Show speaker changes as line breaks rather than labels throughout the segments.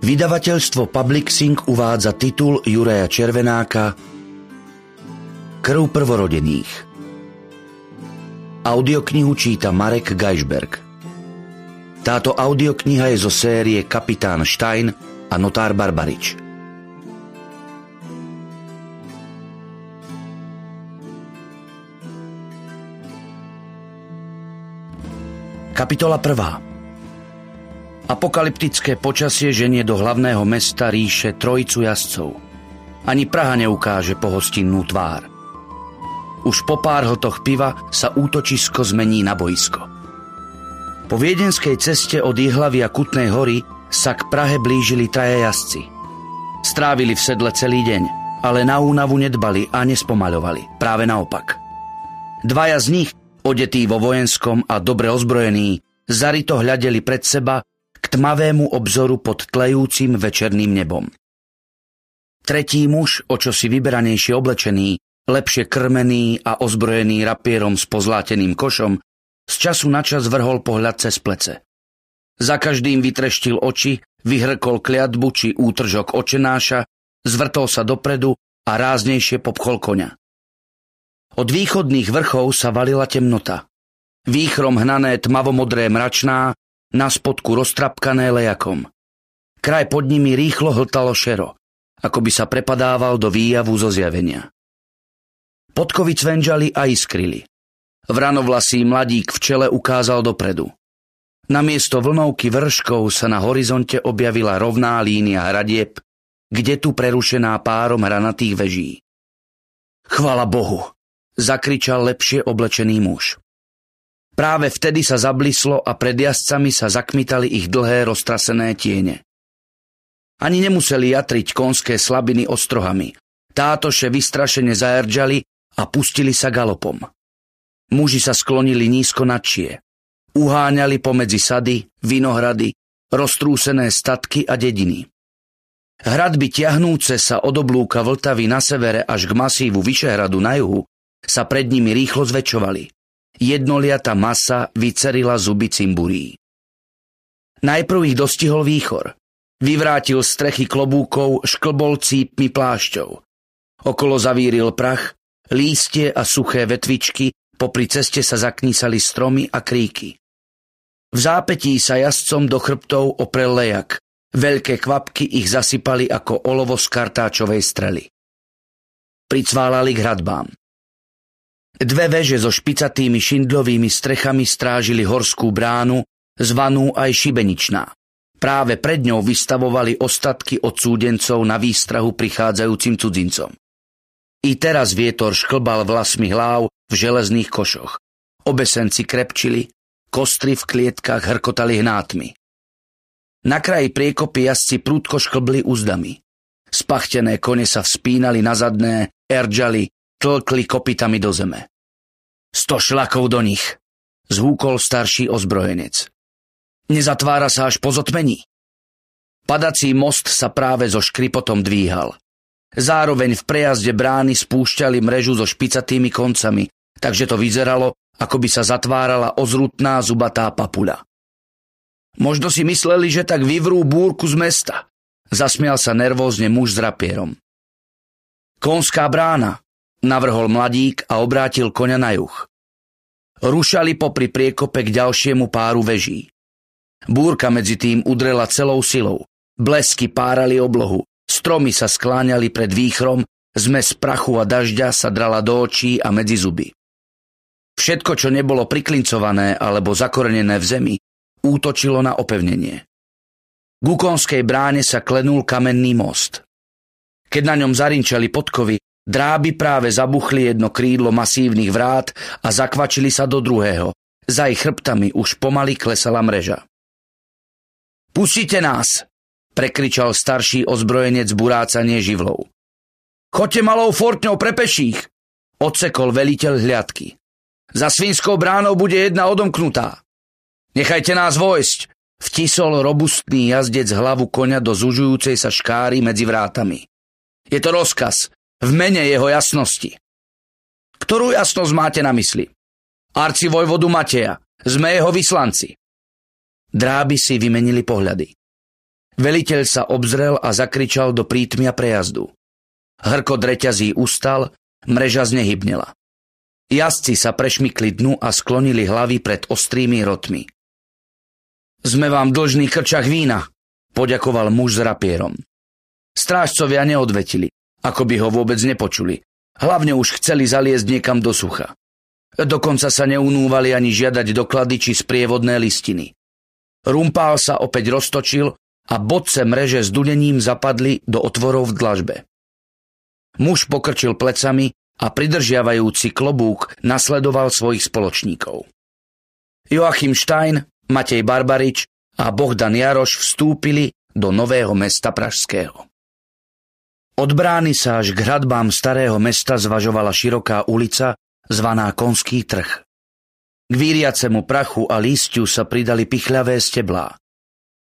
Vydavateľstvo Publixing uvádza titul Juraja Červenáka Krv prvorodených. Audioknihu číta Marek Geisberg. Táto audiokniha je zo série Kapitán Stein a Notár Barbarič. Kapitola 1. Apokalyptické počasie ženie do hlavného mesta ríše trojicu jazdcov. Ani Praha neukáže pohostinnú tvár. Už po pár hltoch piva sa útočisko zmení na boisko. Po viedenskej ceste od Jihlavy a Kutnej hory sa k Prahe blížili traje jazdci. Strávili v sedle celý deň, ale na únavu nedbali a nespomaľovali. Práve naopak. Dvaja z nich, odetí vo vojenskom a dobre ozbrojení, zarito hľadeli pred seba tmavému obzoru pod tlejúcim večerným nebom. Tretí muž, o čosi vyberanejšie oblečený, lepšie krmený a ozbrojený rapierom s pozláteným košom, z času na čas vrhol pohľad cez plece. Za každým vytreštil oči, vyhrkol kliatbu či útržok očenáša, zvrtol sa dopredu a ráznejšie popchol koňa. Od východných vrchov sa valila temnota. Výchrom hnané tmavomodré mračná na spodku roztrapkané lejakom. Kraj pod nimi rýchlo hltalo šero, ako by sa prepadával do výjavu zo zjavenia. Podkovy cvenžali a iskrili. Vranovlasý mladík v čele ukázal dopredu. Namiesto vlnovky vrškov sa na horizonte objavila rovná línia hradieb, kde tu prerušená párom hranatých veží. Chvala Bohu, zakričal lepšie oblečený muž. Práve vtedy sa zablislo a pred jazdcami sa zakmitali ich dlhé roztrasené tiene. Ani nemuseli jatriť konské slabiny ostrohami. Tátoše vystrašene zaerdžali a pustili sa galopom. Muži sa sklonili nízko nadšie. Uháňali pomedzi sady, vinohrady, roztrúsené statky a dediny. Hradby ťahnúce sa od oblúka Vltavy na severe až k masívu Vyšehradu na juhu sa pred nimi rýchlo zväčšovali. Jednoliata masa vycerila zuby cimburí. Najprv ich dostihol výchor. Vyvrátil strechy klobúkov, šklbol cípmi plášťov. Okolo zavíril prach, lístie a suché vetvičky, popri ceste sa zaknísali stromy a kríky. V zápetí sa jazdcom do chrbtov oprel lejak. Veľké kvapky ich zasypali ako olovo z kartáčovej strely. Pricválali k hradbám. Dve veže so špicatými šindlovými strechami strážili horskú bránu, zvanú aj šibeničná. Práve pred ňou vystavovali ostatky odsúdencov na výstrahu prichádzajúcim cudzincom. I teraz vietor šklbal vlasmi hlav v železných košoch. Obesenci krepčili, kostry v klietkách hrkotali hnátmi. Na kraji priekopy jazdci prúdko šklbli úzdami. Spachtené kone sa vzpínali na zadné, erdžali, tlkli kopitami do zeme. Sto šlakov do nich, zhúkol starší ozbrojenec. Nezatvára sa až po zotmení. Padací most sa práve so škripotom dvíhal. Zároveň v prejazde brány spúšťali mrežu so špicatými koncami, takže to vyzeralo, ako by sa zatvárala ozrutná zubatá papuľa. Možno si mysleli, že tak vyvrú búrku z mesta. Zasmial sa nervózne muž s rapierom. Konská brána, navrhol mladík a obrátil koňa na juh. Rušali popri priekope k ďalšiemu páru veží. Búrka medzi tým udrela celou silou. Blesky párali oblohu, stromy sa skláňali pred výchrom, zmes prachu a dažďa sa drala do očí a medzi zuby. Všetko, čo nebolo priklincované alebo zakorenené v zemi, útočilo na opevnenie. K Ukonskej bráne sa klenul kamenný most. Keď na ňom zarinčali podkovy, Dráby práve zabuchli jedno krídlo masívnych vrát a zakvačili sa do druhého. Za ich chrbtami už pomaly klesala mreža. Pustite nás! prekričal starší ozbrojenec burácanie živlov. Choďte malou fortňou pre peších! odsekol veliteľ hliadky. Za svinskou bránou bude jedna odomknutá. Nechajte nás vojsť, vtisol robustný jazdec hlavu koňa do zužujúcej sa škáry medzi vrátami. Je to rozkaz, v mene jeho jasnosti. Ktorú jasnosť máte na mysli? Arci vojvodu Mateja, sme jeho vyslanci. Dráby si vymenili pohľady. Veliteľ sa obzrel a zakričal do prítmia prejazdu. Hrko reťazí ustal, mreža znehybnela. Jazdci sa prešmykli dnu a sklonili hlavy pred ostrými rotmi. Sme vám dlžný krčach vína, poďakoval muž s rapierom. Strážcovia neodvetili, ako by ho vôbec nepočuli. Hlavne už chceli zaliesť niekam do sucha. Dokonca sa neunúvali ani žiadať doklady či sprievodné listiny. Rumpál sa opäť roztočil a bodce mreže s dunením zapadli do otvorov v dlažbe. Muž pokrčil plecami a pridržiavajúci klobúk nasledoval svojich spoločníkov. Joachim Stein, Matej Barbarič a Bohdan Jaroš vstúpili do nového mesta Pražského. Od brány sa až k hradbám starého mesta zvažovala široká ulica, zvaná Konský trh. K víriacemu prachu a lístiu sa pridali pichľavé steblá.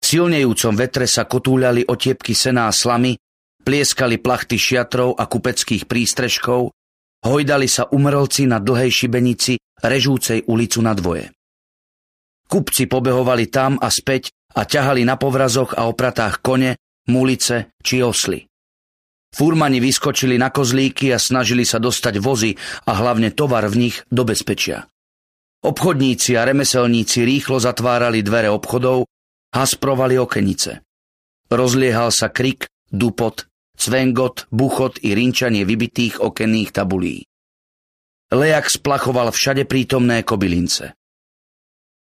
V silnejúcom vetre sa kotúľali otiepky sená slamy, plieskali plachty šiatrov a kupeckých prístrežkov, Hojdali sa umrlci na dlhej šibenici, režúcej ulicu na dvoje. Kupci pobehovali tam a späť a ťahali na povrazoch a opratách kone, mulice či osly. Fúrmani vyskočili na kozlíky a snažili sa dostať vozy a hlavne tovar v nich do bezpečia. Obchodníci a remeselníci rýchlo zatvárali dvere obchodov, hasprovali okenice. Rozliehal sa krik, dupot cvengot, buchot i rinčanie vybitých okenných tabulí. Lejak splachoval všade prítomné kobylince.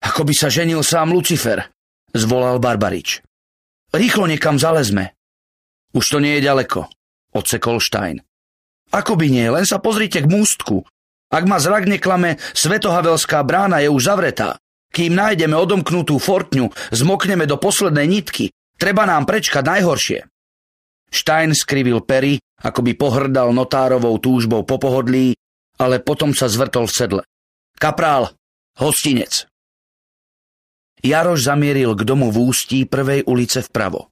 Ako by sa ženil sám Lucifer, zvolal Barbarič. Rýchlo niekam zalezme. Už to nie je ďaleko, odsekol Stein. Ako by nie, len sa pozrite k mústku. Ak ma zrak neklame, svetohavelská brána je už zavretá. Kým nájdeme odomknutú fortňu, zmokneme do poslednej nitky. Treba nám prečkať najhoršie. Stein skrivil pery, ako by pohrdal notárovou túžbou po pohodlí, ale potom sa zvrtol v sedle. Kaprál, hostinec. Jaroš zamieril k domu v ústí prvej ulice vpravo.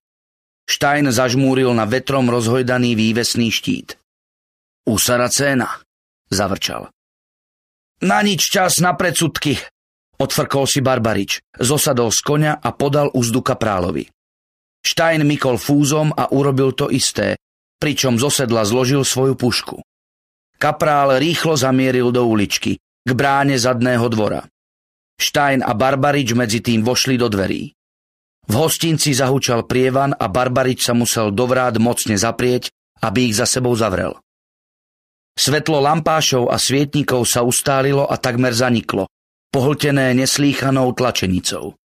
Stein zažmúril na vetrom rozhojdaný vývesný štít. U Saracéna, zavrčal. Na nič čas na predsudky, odfrkol si Barbarič, zosadol z konia a podal úzdu kaprálovi. Stein mykol fúzom a urobil to isté, pričom zo sedla zložil svoju pušku. Kaprál rýchlo zamieril do uličky, k bráne zadného dvora. Stein a Barbarič medzi tým vošli do dverí. V hostinci zahučal prievan a Barbarič sa musel dovrát mocne zaprieť, aby ich za sebou zavrel. Svetlo lampášov a svietnikov sa ustálilo a takmer zaniklo, pohltené neslýchanou tlačenicou.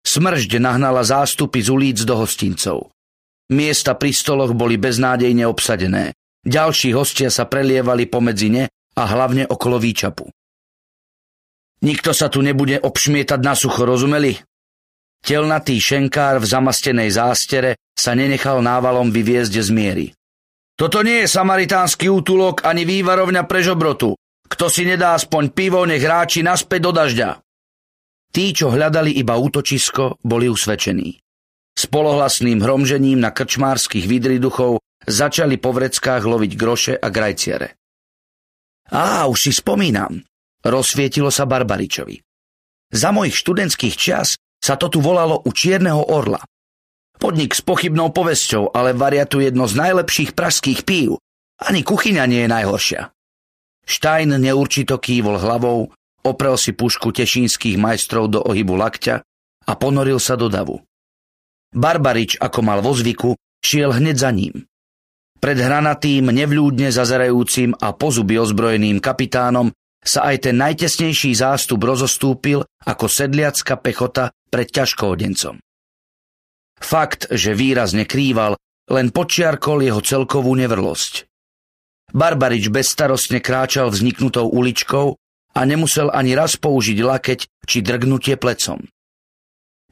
Smržď nahnala zástupy z ulic do hostincov. Miesta pri stoloch boli beznádejne obsadené. Ďalší hostia sa prelievali pomedzi ne a hlavne okolo výčapu. Nikto sa tu nebude obšmietať na sucho, rozumeli? Telnatý šenkár v zamastenej zástere sa nenechal návalom vyviezť z miery. Toto nie je samaritánsky útulok ani vývarovňa pre žobrotu. Kto si nedá aspoň pivo, nech hráči naspäť do dažďa. Tí, čo hľadali iba útočisko, boli usvedčení. S polohlasným hromžením na krčmárskych vidriduchov začali po vreckách loviť groše a grajciere. Á, už si spomínam, rozsvietilo sa Barbaričovi. Za mojich študentských čas sa to tu volalo u Čierneho orla. Podnik s pochybnou povesťou, ale varia tu jedno z najlepších pražských pív. Ani kuchyňa nie je najhoršia. Stein neurčito kývol hlavou Oprel si pušku tešínskych majstrov do ohybu lakťa a ponoril sa do davu. Barbarič, ako mal vo zvyku, šiel hneď za ním. Pred hranatým, nevľúdne zazerajúcim a pozuby ozbrojeným kapitánom sa aj ten najtesnejší zástup rozostúpil ako sedliacka pechota pred ťažkoodencom. Fakt, že výrazne krýval, len počiarkol jeho celkovú nevrlosť. Barbarič bezstarostne kráčal vzniknutou uličkou a nemusel ani raz použiť lakeť či drgnutie plecom.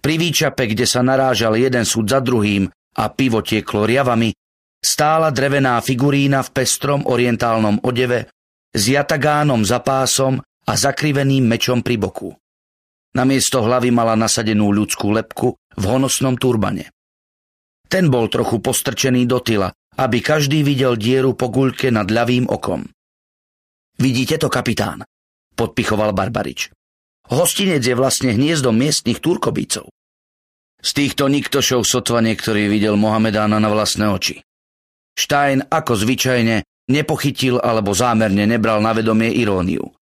Pri výčape, kde sa narážal jeden súd za druhým a pivo tieklo riavami, stála drevená figurína v pestrom orientálnom odeve s jatagánom za pásom a zakriveným mečom pri boku. Namiesto hlavy mala nasadenú ľudskú lepku v honosnom turbane. Ten bol trochu postrčený do tyla, aby každý videl dieru po guľke nad ľavým okom. Vidíte to, kapitán? podpichoval Barbarič. Hostinec je vlastne hniezdom miestnych turkobícov. Z týchto niktošov sotva niektorý videl Mohamedána na vlastné oči. Stein, ako zvyčajne, nepochytil alebo zámerne nebral na vedomie iróniu.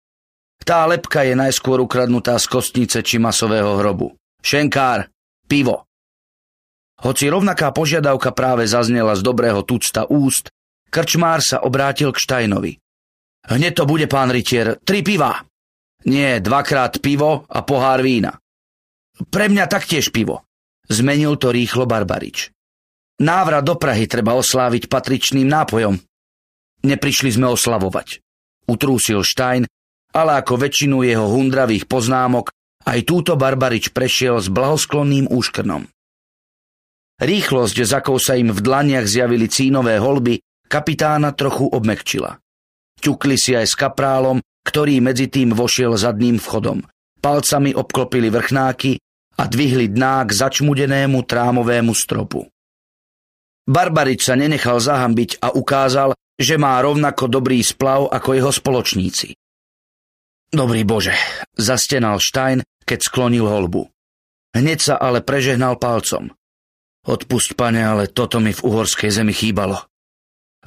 Tá lepka je najskôr ukradnutá z kostnice či masového hrobu. Šenkár, pivo. Hoci rovnaká požiadavka práve zaznela z dobrého tucta úst, krčmár sa obrátil k Štajnovi. Hneď to bude, pán rytier, tri piva. Nie, dvakrát pivo a pohár vína. Pre mňa taktiež pivo. Zmenil to rýchlo Barbarič. Návrat do Prahy treba osláviť patričným nápojom. Neprišli sme oslavovať. Utrúsil Stein, ale ako väčšinu jeho hundravých poznámok, aj túto Barbarič prešiel s blahosklonným úškrnom. Rýchlosť, za sa im v dlaniach zjavili cínové holby, kapitána trochu obmekčila. Ťukli si aj s kaprálom, ktorý medzi tým vošiel zadným vchodom. Palcami obklopili vrchnáky a dvihli dná k začmudenému trámovému stropu. Barbarič sa nenechal zahambiť a ukázal, že má rovnako dobrý splav ako jeho spoločníci. Dobrý Bože, zastenal Stein, keď sklonil holbu. Hneď sa ale prežehnal palcom. Odpusť, pane, ale toto mi v uhorskej zemi chýbalo.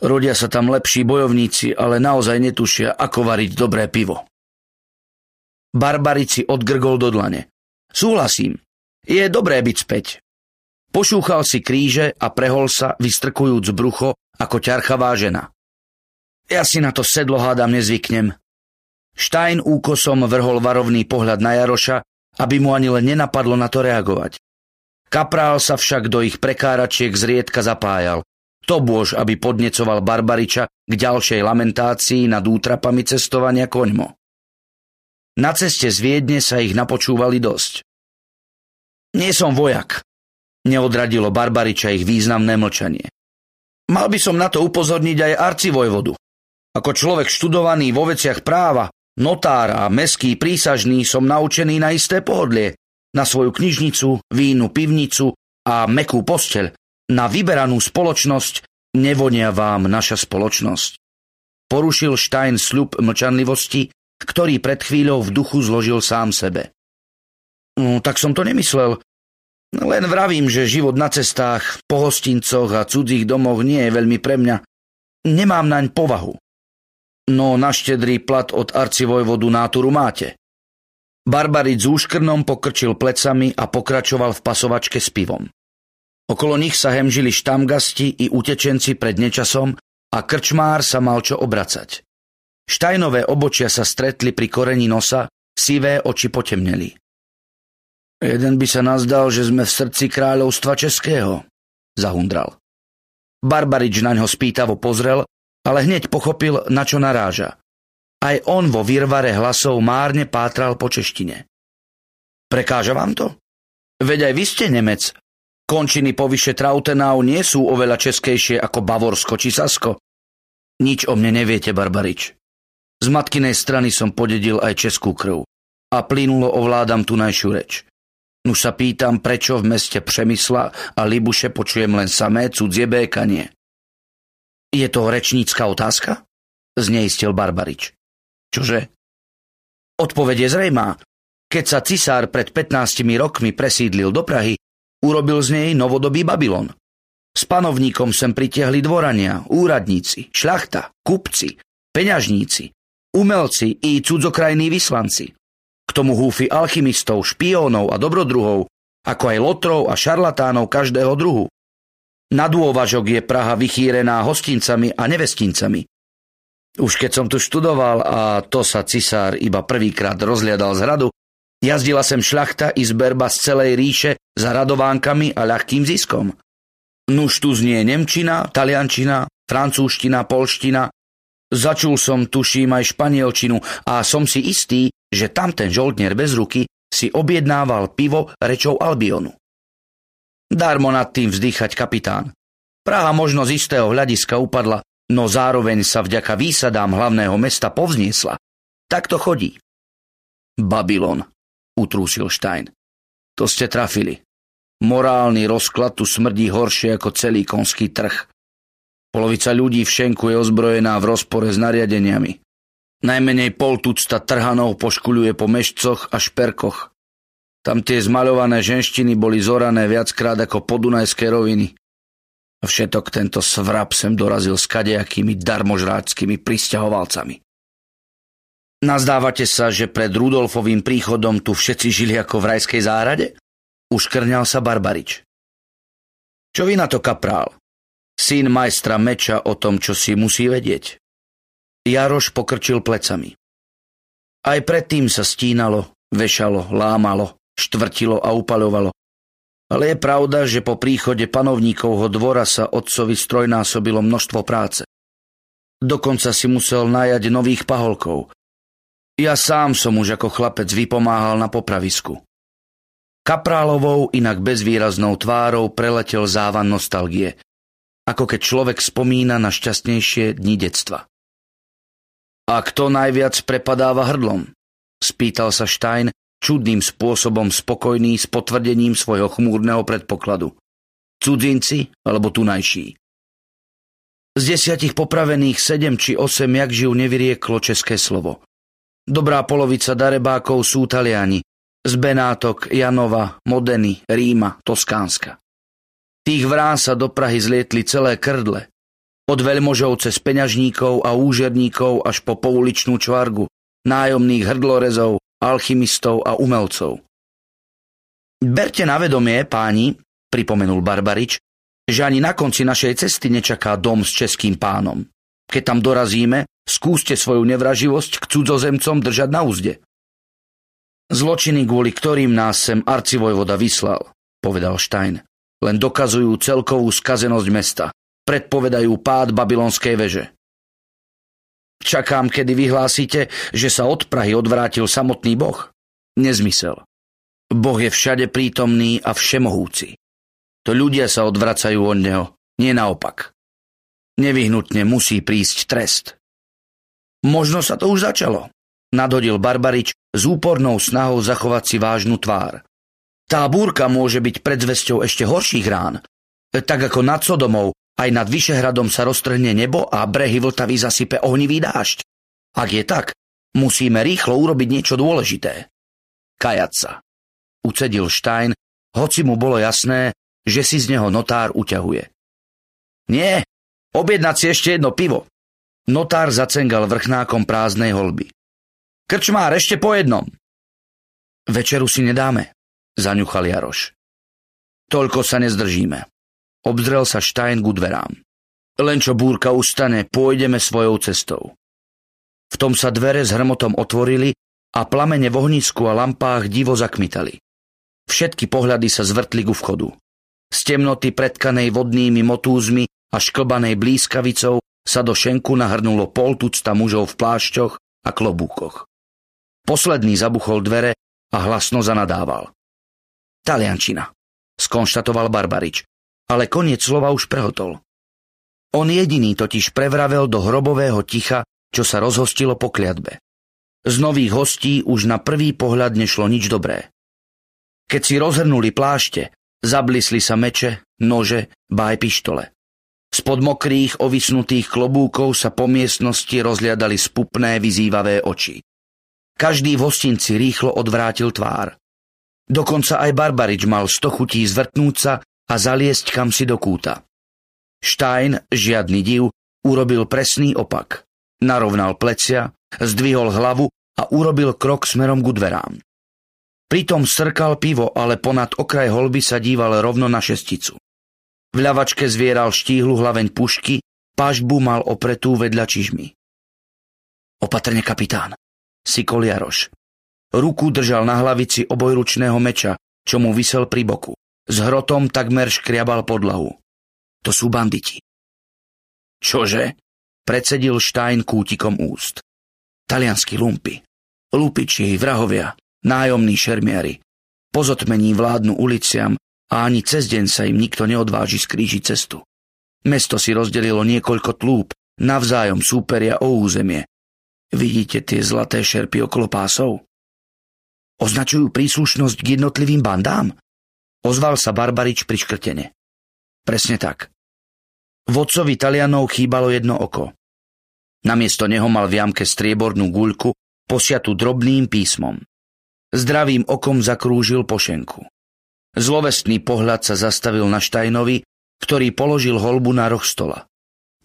Rodia sa tam lepší bojovníci, ale naozaj netušia, ako variť dobré pivo. Barbarici odgrgol do dlane. Súhlasím. Je dobré byť späť. Pošúchal si kríže a prehol sa, vystrkujúc brucho ako ťarchavá žena. Ja si na to sedlo hádam nezvyknem. Stein úkosom vrhol varovný pohľad na Jaroša, aby mu ani len nenapadlo na to reagovať. Kaprál sa však do ich prekáračiek zriedka zapájal. To bož, aby podnecoval Barbariča k ďalšej lamentácii nad útrapami cestovania koňmo. Na ceste z Viedne sa ich napočúvali dosť. Nie som vojak, neodradilo Barbariča ich významné mlčanie. Mal by som na to upozorniť aj arcivojvodu. Ako človek študovaný vo veciach práva, notár a meský prísažný som naučený na isté pohodlie, na svoju knižnicu, vínu pivnicu a mekú posteľ, na vyberanú spoločnosť nevonia vám naša spoločnosť. Porušil Stein sľub mlčanlivosti ktorý pred chvíľou v duchu zložil sám sebe. No, tak som to nemyslel. Len vravím, že život na cestách, po hostincoch a cudzích domoch nie je veľmi pre mňa. Nemám naň povahu. No na štedrý plat od arcivojvodu náturu máte. Barbaric s úškrnom pokrčil plecami a pokračoval v pasovačke s pivom. Okolo nich sa hemžili štamgasti i utečenci pred nečasom a krčmár sa mal čo obracať. Štajnové obočia sa stretli pri koreni nosa, sivé oči potemneli. Jeden by sa nazdal, že sme v srdci kráľovstva Českého, zahundral. Barbarič na ňo spýtavo pozrel, ale hneď pochopil, na čo naráža. Aj on vo virvare hlasov márne pátral po češtine. Prekáža vám to? Veď aj vy ste Nemec. Končiny povyše Trautenau nie sú oveľa českejšie ako Bavorsko či Sasko. Nič o mne neviete, Barbarič. Z matkinej strany som podedil aj českú krv a plynulo ovládam tunajšiu reč. Nuž sa pýtam, prečo v meste Přemysla a Libuše počujem len samé cudzie békanie. Je to rečnícka otázka? Zneistil Barbarič. Čože? Odpoveď je zrejmá. Keď sa cisár pred 15 rokmi presídlil do Prahy, urobil z nej novodobý Babylon. S panovníkom sem pritiahli dvorania, úradníci, šľachta, kupci, peňažníci, umelci i cudzokrajní vyslanci. K tomu húfy alchymistov, špiónov a dobrodruhov, ako aj lotrov a šarlatánov každého druhu. Na dôvažok je Praha vychýrená hostincami a nevestincami. Už keď som tu študoval a to sa cisár iba prvýkrát rozliadal z hradu, jazdila sem šľachta i zberba z celej ríše za radovánkami a ľahkým ziskom. Nuž tu znie Nemčina, Taliančina, Francúzština, Polština, Začul som, tuším, aj španielčinu a som si istý, že tamten žoldnier bez ruky si objednával pivo rečou Albionu. Darmo nad tým vzdýchať kapitán. Praha možno z istého hľadiska upadla, no zároveň sa vďaka výsadám hlavného mesta povzniesla. Tak to chodí. Babylon, utrúsil Stein. To ste trafili. Morálny rozklad tu smrdí horšie ako celý konský trh. Polovica ľudí v šenku je ozbrojená v rozpore s nariadeniami. Najmenej pol tucta trhanov poškuľuje po mešcoch a šperkoch. Tam tie zmaľované ženštiny boli zorané viackrát ako podunajské roviny. A všetok tento svrap sem dorazil s kadejakými darmožráčskými pristahovalcami. Nazdávate sa, že pred Rudolfovým príchodom tu všetci žili ako v rajskej záhrade? Uškrňal sa Barbarič. Čo vy na to, kaprál? Syn majstra meča o tom, čo si musí vedieť. Jaroš pokrčil plecami. Aj predtým sa stínalo, vešalo, lámalo, štvrtilo a upaľovalo. Ale je pravda, že po príchode panovníkovho dvora sa otcovi strojnásobilo množstvo práce. Dokonca si musel najať nových paholkov. Ja sám som už ako chlapec vypomáhal na popravisku. Kaprálovou inak bezvýraznou tvárou preletel závan nostalgie, ako keď človek spomína na šťastnejšie dni detstva. A kto najviac prepadáva hrdlom? Spýtal sa Stein, čudným spôsobom spokojný s potvrdením svojho chmúrneho predpokladu. Cudzinci alebo tunajší. Z desiatich popravených sedem či osem jak živ nevyrieklo české slovo. Dobrá polovica darebákov sú Taliani, z Benátok, Janova, Modeny, Ríma, Toskánska. Tých vrán sa do Prahy zlietli celé krdle, od veľmožov cez peňažníkov a úžerníkov až po pouličnú čvargu, nájomných hrdlorezov, alchymistov a umelcov. Berte na vedomie, páni, pripomenul Barbarič, že ani na konci našej cesty nečaká dom s českým pánom. Keď tam dorazíme, skúste svoju nevraživosť k cudzozemcom držať na úzde. Zločiny, kvôli ktorým nás sem arcivojvoda vyslal, povedal Stein, len dokazujú celkovú skazenosť mesta, predpovedajú pád babylonskej veže. Čakám, kedy vyhlásite, že sa od Prahy odvrátil samotný Boh. Nezmysel. Boh je všade prítomný a všemohúci. To ľudia sa odvracajú od neho, nie naopak. Nevyhnutne musí prísť trest. Možno sa to už začalo, nadhodil Barbarič s úpornou snahou zachovať si vážnu tvár. Tá búrka môže byť predzvesťou ešte horších rán, tak ako nad Sodomou aj nad Vyšehradom sa roztrhne nebo a brehy Vltavy zasype ohnivý dážď. Ak je tak, musíme rýchlo urobiť niečo dôležité. Kajať sa. Ucedil Stein, hoci mu bolo jasné, že si z neho notár uťahuje. Nie, objednať si ešte jedno pivo. Notár zacengal vrchnákom prázdnej holby. Krčmár, ešte po jednom. Večeru si nedáme, zaňuchal Jaroš. Toľko sa nezdržíme. Obzrel sa Stein ku dverám. Len čo búrka ustane, pôjdeme svojou cestou. V tom sa dvere s hrmotom otvorili a plamene v ohnisku a lampách divo zakmitali. Všetky pohľady sa zvrtli ku vchodu. Z temnoty predkanej vodnými motúzmi a šklbanej blízkavicou sa do šenku nahrnulo pol tucta mužov v plášťoch a klobúkoch. Posledný zabuchol dvere a hlasno zanadával. Taliančina, skonštatoval Barbarič ale koniec slova už prehotol. On jediný totiž prevravel do hrobového ticha, čo sa rozhostilo po kliatbe. Z nových hostí už na prvý pohľad nešlo nič dobré. Keď si rozhrnuli plášte, zablisli sa meče, nože, baj pištole. Spod mokrých, ovisnutých klobúkov sa po miestnosti rozliadali spupné, vyzývavé oči. Každý v hostinci rýchlo odvrátil tvár. Dokonca aj Barbarič mal sto chutí zvrtnúť sa a zaliesť kam si do kúta. Stein, žiadny div, urobil presný opak. Narovnal plecia, zdvihol hlavu a urobil krok smerom ku dverám. Pritom strkal pivo, ale ponad okraj holby sa díval rovno na šesticu. V ľavačke zvieral štíhlu hlaveň pušky, pažbu mal opretú vedľa čižmy. Opatrne, kapitán, si Jaroš. Ruku držal na hlavici obojručného meča, čo mu vysel pri boku. S hrotom takmer škriabal podlahu. To sú banditi. Čože? Predsedil Stein kútikom úst. Talianskí lumpy. Lupiči, vrahovia, nájomní šermiari. Pozotmení vládnu uliciam a ani cez deň sa im nikto neodváži skrížiť cestu. Mesto si rozdelilo niekoľko tlúp, navzájom súperia o územie. Vidíte tie zlaté šerpy okolo pásov? Označujú príslušnosť k jednotlivým bandám? Ozval sa Barbarič priškrtene. Presne tak. Vodcovi Talianov chýbalo jedno oko. Namiesto neho mal v jamke striebornú guľku, posiatú drobným písmom. Zdravým okom zakrúžil pošenku. Zlovestný pohľad sa zastavil na Štajnovi, ktorý položil holbu na roh stola.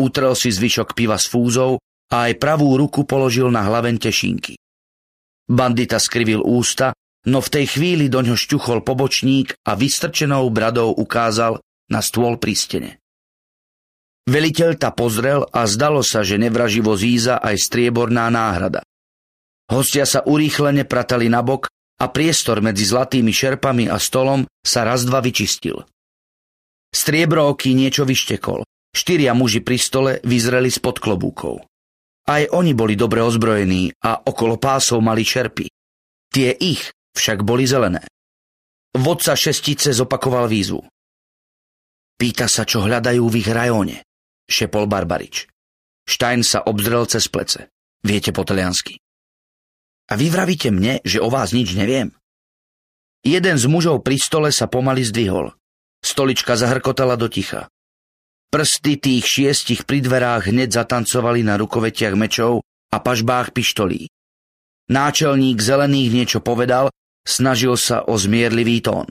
Utrel si zvyšok piva s fúzou a aj pravú ruku položil na hlaven tešínky. Bandita skrivil ústa, no v tej chvíli do ňo šťuchol pobočník a vystrčenou bradou ukázal na stôl pri stene. Veliteľ ta pozrel a zdalo sa, že nevraživo zíza aj strieborná náhrada. Hostia sa urýchlene pratali nabok a priestor medzi zlatými šerpami a stolom sa raz dva vyčistil. Striebrooký niečo vyštekol. Štyria muži pri stole vyzreli spod klobúkov. Aj oni boli dobre ozbrojení a okolo pásov mali šerpy. Tie ich však boli zelené. Vodca šestice zopakoval výzvu. Pýta sa, čo hľadajú v ich rajóne šepol Barbarič. Štajn sa obzrel cez plece. Viete po taliansky. A vy vravíte mne, že o vás nič neviem? Jeden z mužov pri stole sa pomaly zdvihol. Stolička zahrkotala do ticha. Prsty tých šiestich pri dverách hneď zatancovali na rukovetiach mečov a pažbách pištolí. Náčelník zelených niečo povedal, snažil sa o zmierlivý tón.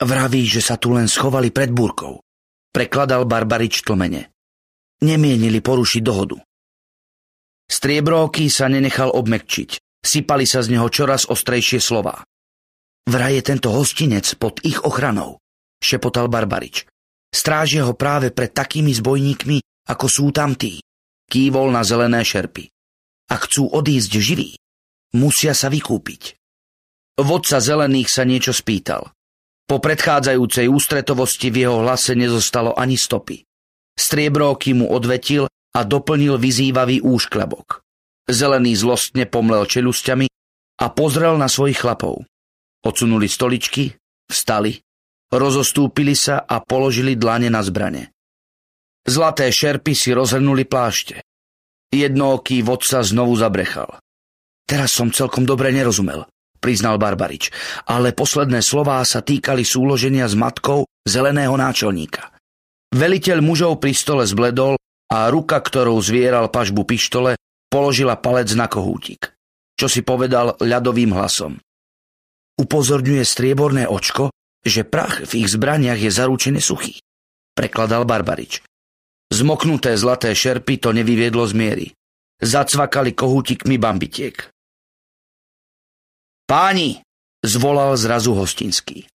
Vraví, že sa tu len schovali pred búrkou prekladal Barbarič tlmene. Nemienili porušiť dohodu. Striebrovky sa nenechal obmekčiť. Sypali sa z neho čoraz ostrejšie slová. Vraj je tento hostinec pod ich ochranou, šepotal Barbarič. Strážia ho práve pred takými zbojníkmi, ako sú tamtí. Kývol na zelené šerpy. A chcú odísť živí, musia sa vykúpiť. Vodca zelených sa niečo spýtal. Po predchádzajúcej ústretovosti v jeho hlase nezostalo ani stopy. Striebrovky mu odvetil a doplnil vyzývavý úšklebok. Zelený zlostne pomlel čelusťami a pozrel na svojich chlapov. Odsunuli stoličky, vstali, rozostúpili sa a položili dlane na zbrane. Zlaté šerpy si rozhrnuli plášte. Jednooký vodca znovu zabrechal. Teraz som celkom dobre nerozumel priznal Barbarič, ale posledné slová sa týkali súloženia s matkou zeleného náčelníka. Veliteľ mužov pri stole zbledol a ruka, ktorou zvieral pažbu pištole, položila palec na kohútik. Čo si povedal ľadovým hlasom. Upozorňuje strieborné očko, že prach v ich zbraniach je zaručene suchý. Prekladal Barbarič. Zmoknuté zlaté šerpy to nevyviedlo z miery. Zacvakali kohútikmi bambitiek. Páni, zvolal zrazu hostinský.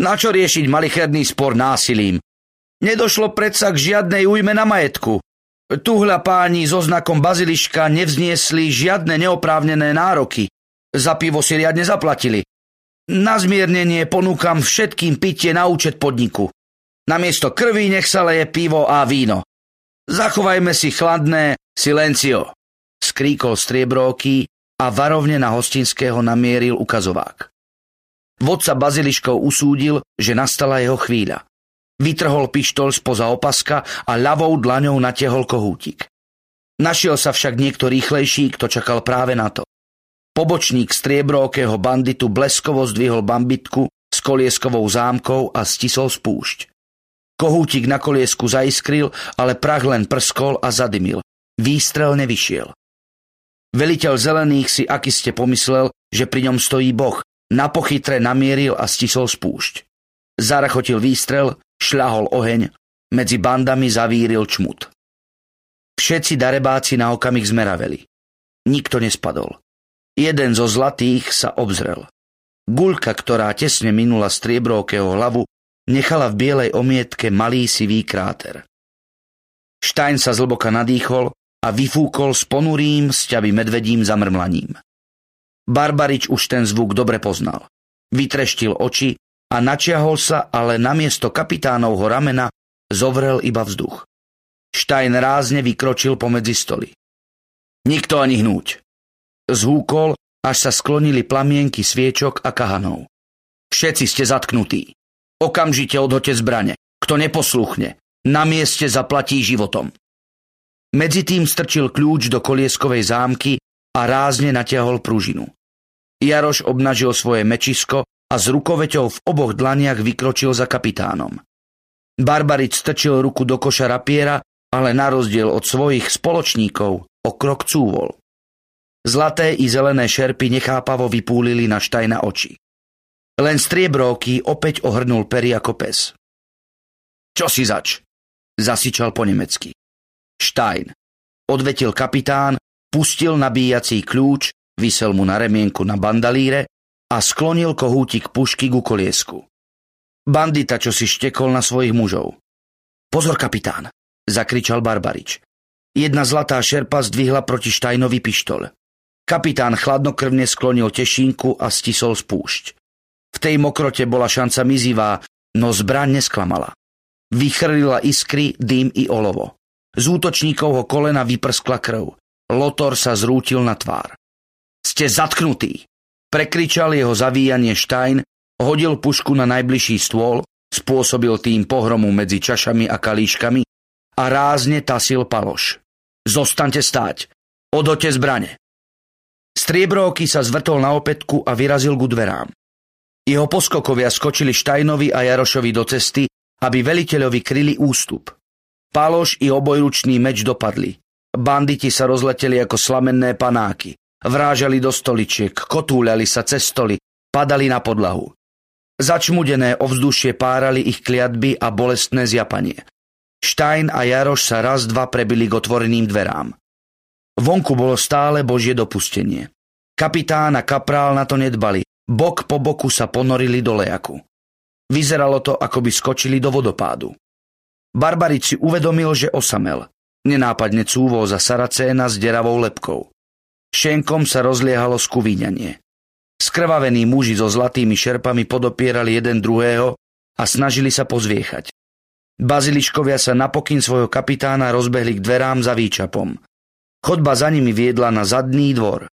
Na čo riešiť malicherný spor násilím? Nedošlo predsa k žiadnej újme na majetku. Tuhľa páni so znakom baziliška nevzniesli žiadne neoprávnené nároky. Za pivo si riadne zaplatili. Na zmiernenie ponúkam všetkým pitie na účet podniku. Namiesto krvi nech sa leje pivo a víno. Zachovajme si chladné silencio, skríkol striebrovky a varovne na hostinského namieril ukazovák. Vodca baziliškov usúdil, že nastala jeho chvíľa. Vytrhol pištol spoza opaska a ľavou dlaňou natiehol kohútik. Našiel sa však niekto rýchlejší, kto čakal práve na to. Pobočník striebrovkého banditu bleskovo zdvihol bambitku s kolieskovou zámkou a stisol spúšť. Kohútik na koliesku zaiskril, ale prach len prskol a zadymil. Výstrel nevyšiel. Veliteľ zelených si akiste pomyslel, že pri ňom stojí boh, na pochytre namieril a stisol spúšť. Zarachotil výstrel, šľahol oheň, medzi bandami zavíril čmut. Všetci darebáci na okamih zmeraveli. Nikto nespadol. Jeden zo zlatých sa obzrel. Gulka, ktorá tesne minula striebrovkého hlavu, nechala v bielej omietke malý sivý kráter. Štajn sa zlboka nadýchol a vyfúkol s ponurým sťavy medvedím zamrmlaním. Barbarič už ten zvuk dobre poznal. Vytreštil oči a načiahol sa, ale namiesto kapitánovho ramena zovrel iba vzduch. Štajn rázne vykročil pomedzi stoly. Nikto ani hnúť. Zhúkol, až sa sklonili plamienky sviečok a kahanov. Všetci ste zatknutí. Okamžite odhote zbrane. Kto neposluchne, na mieste zaplatí životom. Medzi tým strčil kľúč do kolieskovej zámky a rázne natiahol pružinu. Jaroš obnažil svoje mečisko a s rukoveťou v oboch dlaniach vykročil za kapitánom. Barbaric strčil ruku do koša rapiera, ale na rozdiel od svojich spoločníkov o krok cúvol. Zlaté i zelené šerpy nechápavo vypúlili na Štajna oči. Len striebrovky opäť ohrnul pery ako pes. Čo si zač? Zasičal po nemecky. Štajn. Odvetil kapitán, pustil nabíjací kľúč, vysel mu na remienku na bandalíre a sklonil kohútik pušky ku koliesku. Bandita, čo si štekol na svojich mužov. Pozor, kapitán, zakričal Barbarič. Jedna zlatá šerpa zdvihla proti Štajnovi pištol. Kapitán chladnokrvne sklonil tešínku a stisol spúšť. V tej mokrote bola šanca mizivá, no zbraň nesklamala. Vychrlila iskry, dým i olovo. Z útočníkovho kolena vyprskla krv. Lotor sa zrútil na tvár. Ste zatknutí! Prekričal jeho zavíjanie Štajn, hodil pušku na najbližší stôl, spôsobil tým pohromu medzi čašami a kalíškami a rázne tasil paloš. Zostaňte stáť! Odote zbrane! Striebrovky sa zvrtol na opätku a vyrazil ku dverám. Jeho poskokovia skočili Štajnovi a Jarošovi do cesty, aby veliteľovi kryli ústup. Paloš i obojručný meč dopadli. Banditi sa rozleteli ako slamenné panáky. Vrážali do stoličiek, kotúľali sa cez stoly, padali na podlahu. Začmudené ovzdušie párali ich kliatby a bolestné zjapanie. Štajn a Jaroš sa raz dva prebili k otvoreným dverám. Vonku bolo stále božie dopustenie. Kapitán a kaprál na to nedbali, bok po boku sa ponorili do lejaku. Vyzeralo to, ako by skočili do vodopádu. Barbarič si uvedomil, že osamel. Nenápadne cúvo za Saracéna s deravou lepkou. Šenkom sa rozliehalo skuvíňanie. Skrvavení muži so zlatými šerpami podopierali jeden druhého a snažili sa pozviechať. Baziliškovia sa napokyn svojho kapitána rozbehli k dverám za výčapom. Chodba za nimi viedla na zadný dvor.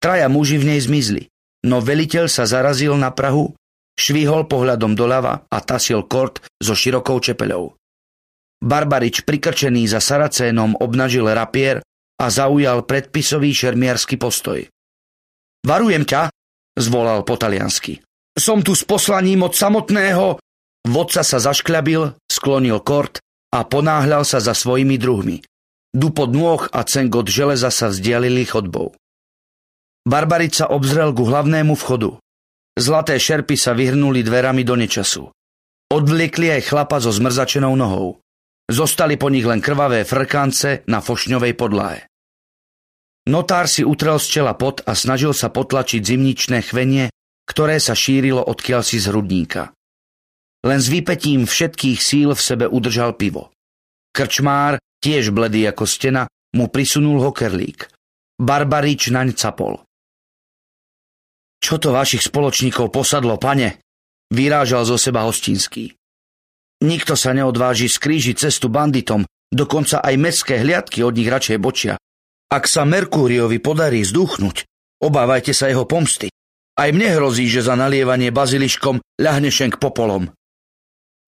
Traja muži v nej zmizli, no veliteľ sa zarazil na Prahu, švihol pohľadom doľava a tasil kort so širokou čepeľou. Barbarič prikrčený za Saracénom obnažil rapier a zaujal predpisový šermiarsky postoj. Varujem ťa, zvolal po taliansky. Som tu s poslaním od samotného... Vodca sa zaškľabil, sklonil kort a ponáhľal sa za svojimi druhmi. Dupod nôh a cengot železa sa vzdialili chodbou. Barbaric sa obzrel ku hlavnému vchodu. Zlaté šerpy sa vyhrnuli dverami do nečasu. Odvliekli aj chlapa so zmrzačenou nohou. Zostali po nich len krvavé frkance na fošňovej podlahe. Notár si utrel z čela pot a snažil sa potlačiť zimničné chvenie, ktoré sa šírilo odkiaľ si z hrudníka. Len s vypetím všetkých síl v sebe udržal pivo. Krčmár tiež bledý ako stena, mu prisunul hokerlík. Barbarič naň capol. Čo to vašich spoločníkov posadlo, pane? Vyrážal zo seba hostinský. Nikto sa neodváži skrížiť cestu banditom, dokonca aj mestské hliadky od nich radšej bočia. Ak sa Merkúriovi podarí zduchnúť, obávajte sa jeho pomsty. Aj mne hrozí, že za nalievanie baziliškom ľahne šenk popolom.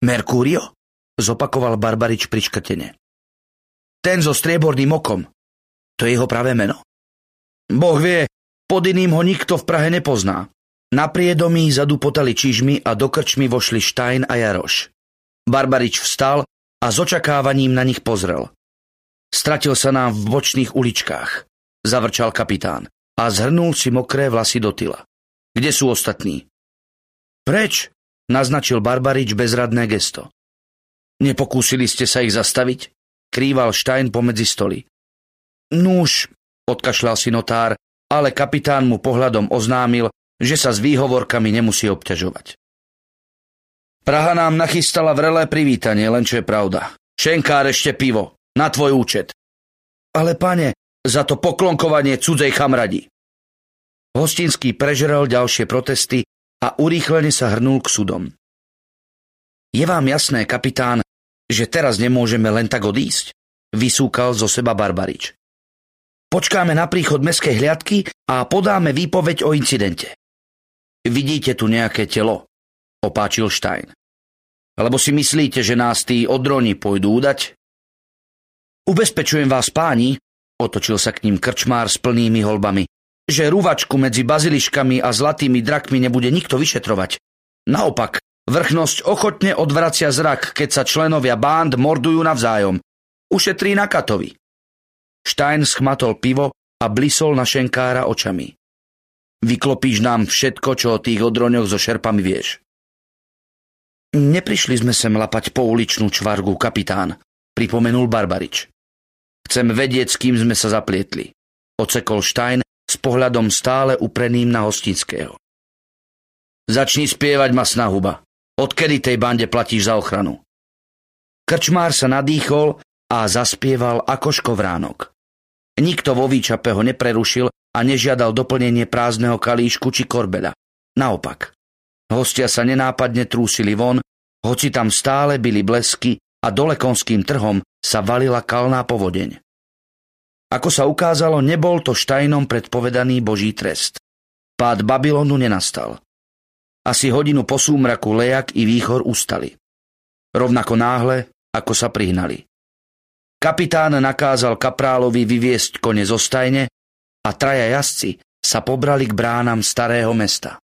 Merkúrio? Zopakoval Barbarič pričkrtene. Ten so strieborným okom. To je jeho pravé meno. Boh vie, pod iným ho nikto v Prahe nepozná. Na priedomí zadu potali čižmy a do krčmy vošli Štajn a Jaroš. Barbarič vstal a s očakávaním na nich pozrel. Stratil sa nám v bočných uličkách, zavrčal kapitán a zhrnul si mokré vlasy do tyla. Kde sú ostatní? Preč? naznačil Barbarič bezradné gesto. Nepokúsili ste sa ich zastaviť? krýval Štajn pomedzi stoly. Núž, odkašľal si notár, ale kapitán mu pohľadom oznámil, že sa s výhovorkami nemusí obťažovať. Praha nám nachystala vrelé privítanie, len čo je pravda. Šenkár ešte pivo, na tvoj účet. Ale pane, za to poklonkovanie cudzej chamradi. Hostinský prežrel ďalšie protesty a urýchlene sa hrnul k sudom. Je vám jasné, kapitán, že teraz nemôžeme len tak odísť? Vysúkal zo seba Barbarič. Počkáme na príchod meskej hliadky a podáme výpoveď o incidente. Vidíte tu nejaké telo? Opáčil Stein. Alebo si myslíte, že nás tí odroni pôjdu udať? Ubezpečujem vás, páni, otočil sa k ním krčmár s plnými holbami, že rúvačku medzi baziliškami a zlatými drakmi nebude nikto vyšetrovať. Naopak, Vrchnosť ochotne odvracia zrak, keď sa členovia bánd mordujú navzájom. Ušetrí na katovi. Stein schmatol pivo a blisol na šenkára očami. Vyklopíš nám všetko, čo o tých odroňoch so šerpami vieš. Neprišli sme sem lapať pouličnú čvargu, kapitán, pripomenul Barbarič. Chcem vedieť, s kým sme sa zaplietli. Ocekol Stein s pohľadom stále upreným na hostinského. Začni spievať, masná huba. Odkedy tej bande platíš za ochranu? Krčmár sa nadýchol a zaspieval ako škovránok. Nikto vo výčape ho neprerušil a nežiadal doplnenie prázdneho kalíšku či korbeľa. Naopak. Hostia sa nenápadne trúsili von, hoci tam stále byli blesky a dole konským trhom sa valila kalná povodeň. Ako sa ukázalo, nebol to štajnom predpovedaný boží trest. Pád Babylonu nenastal. Asi hodinu po súmraku lejak i výchor ustali. Rovnako náhle, ako sa prihnali. Kapitán nakázal kaprálovi vyviesť kone zo stajne a traja jazdci sa pobrali k bránam starého mesta.